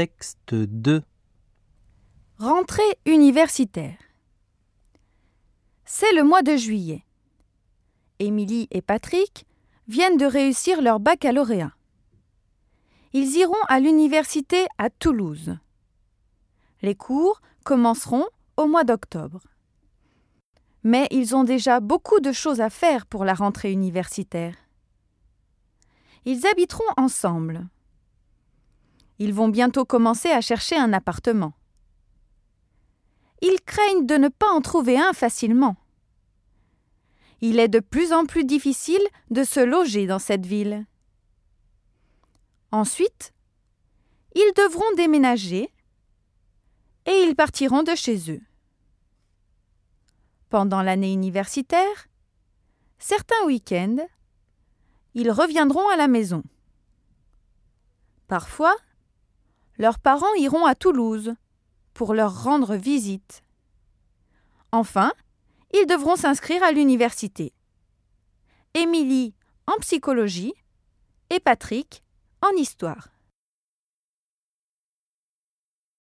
Texte 2 Rentrée universitaire. C'est le mois de juillet. Émilie et Patrick viennent de réussir leur baccalauréat. Ils iront à l'université à Toulouse. Les cours commenceront au mois d'octobre. Mais ils ont déjà beaucoup de choses à faire pour la rentrée universitaire. Ils habiteront ensemble. Ils vont bientôt commencer à chercher un appartement. Ils craignent de ne pas en trouver un facilement. Il est de plus en plus difficile de se loger dans cette ville. Ensuite, ils devront déménager et ils partiront de chez eux. Pendant l'année universitaire, certains week-ends, ils reviendront à la maison. Parfois, leurs parents iront à Toulouse pour leur rendre visite. Enfin, ils devront s'inscrire à l'université. Émilie en psychologie et Patrick en histoire.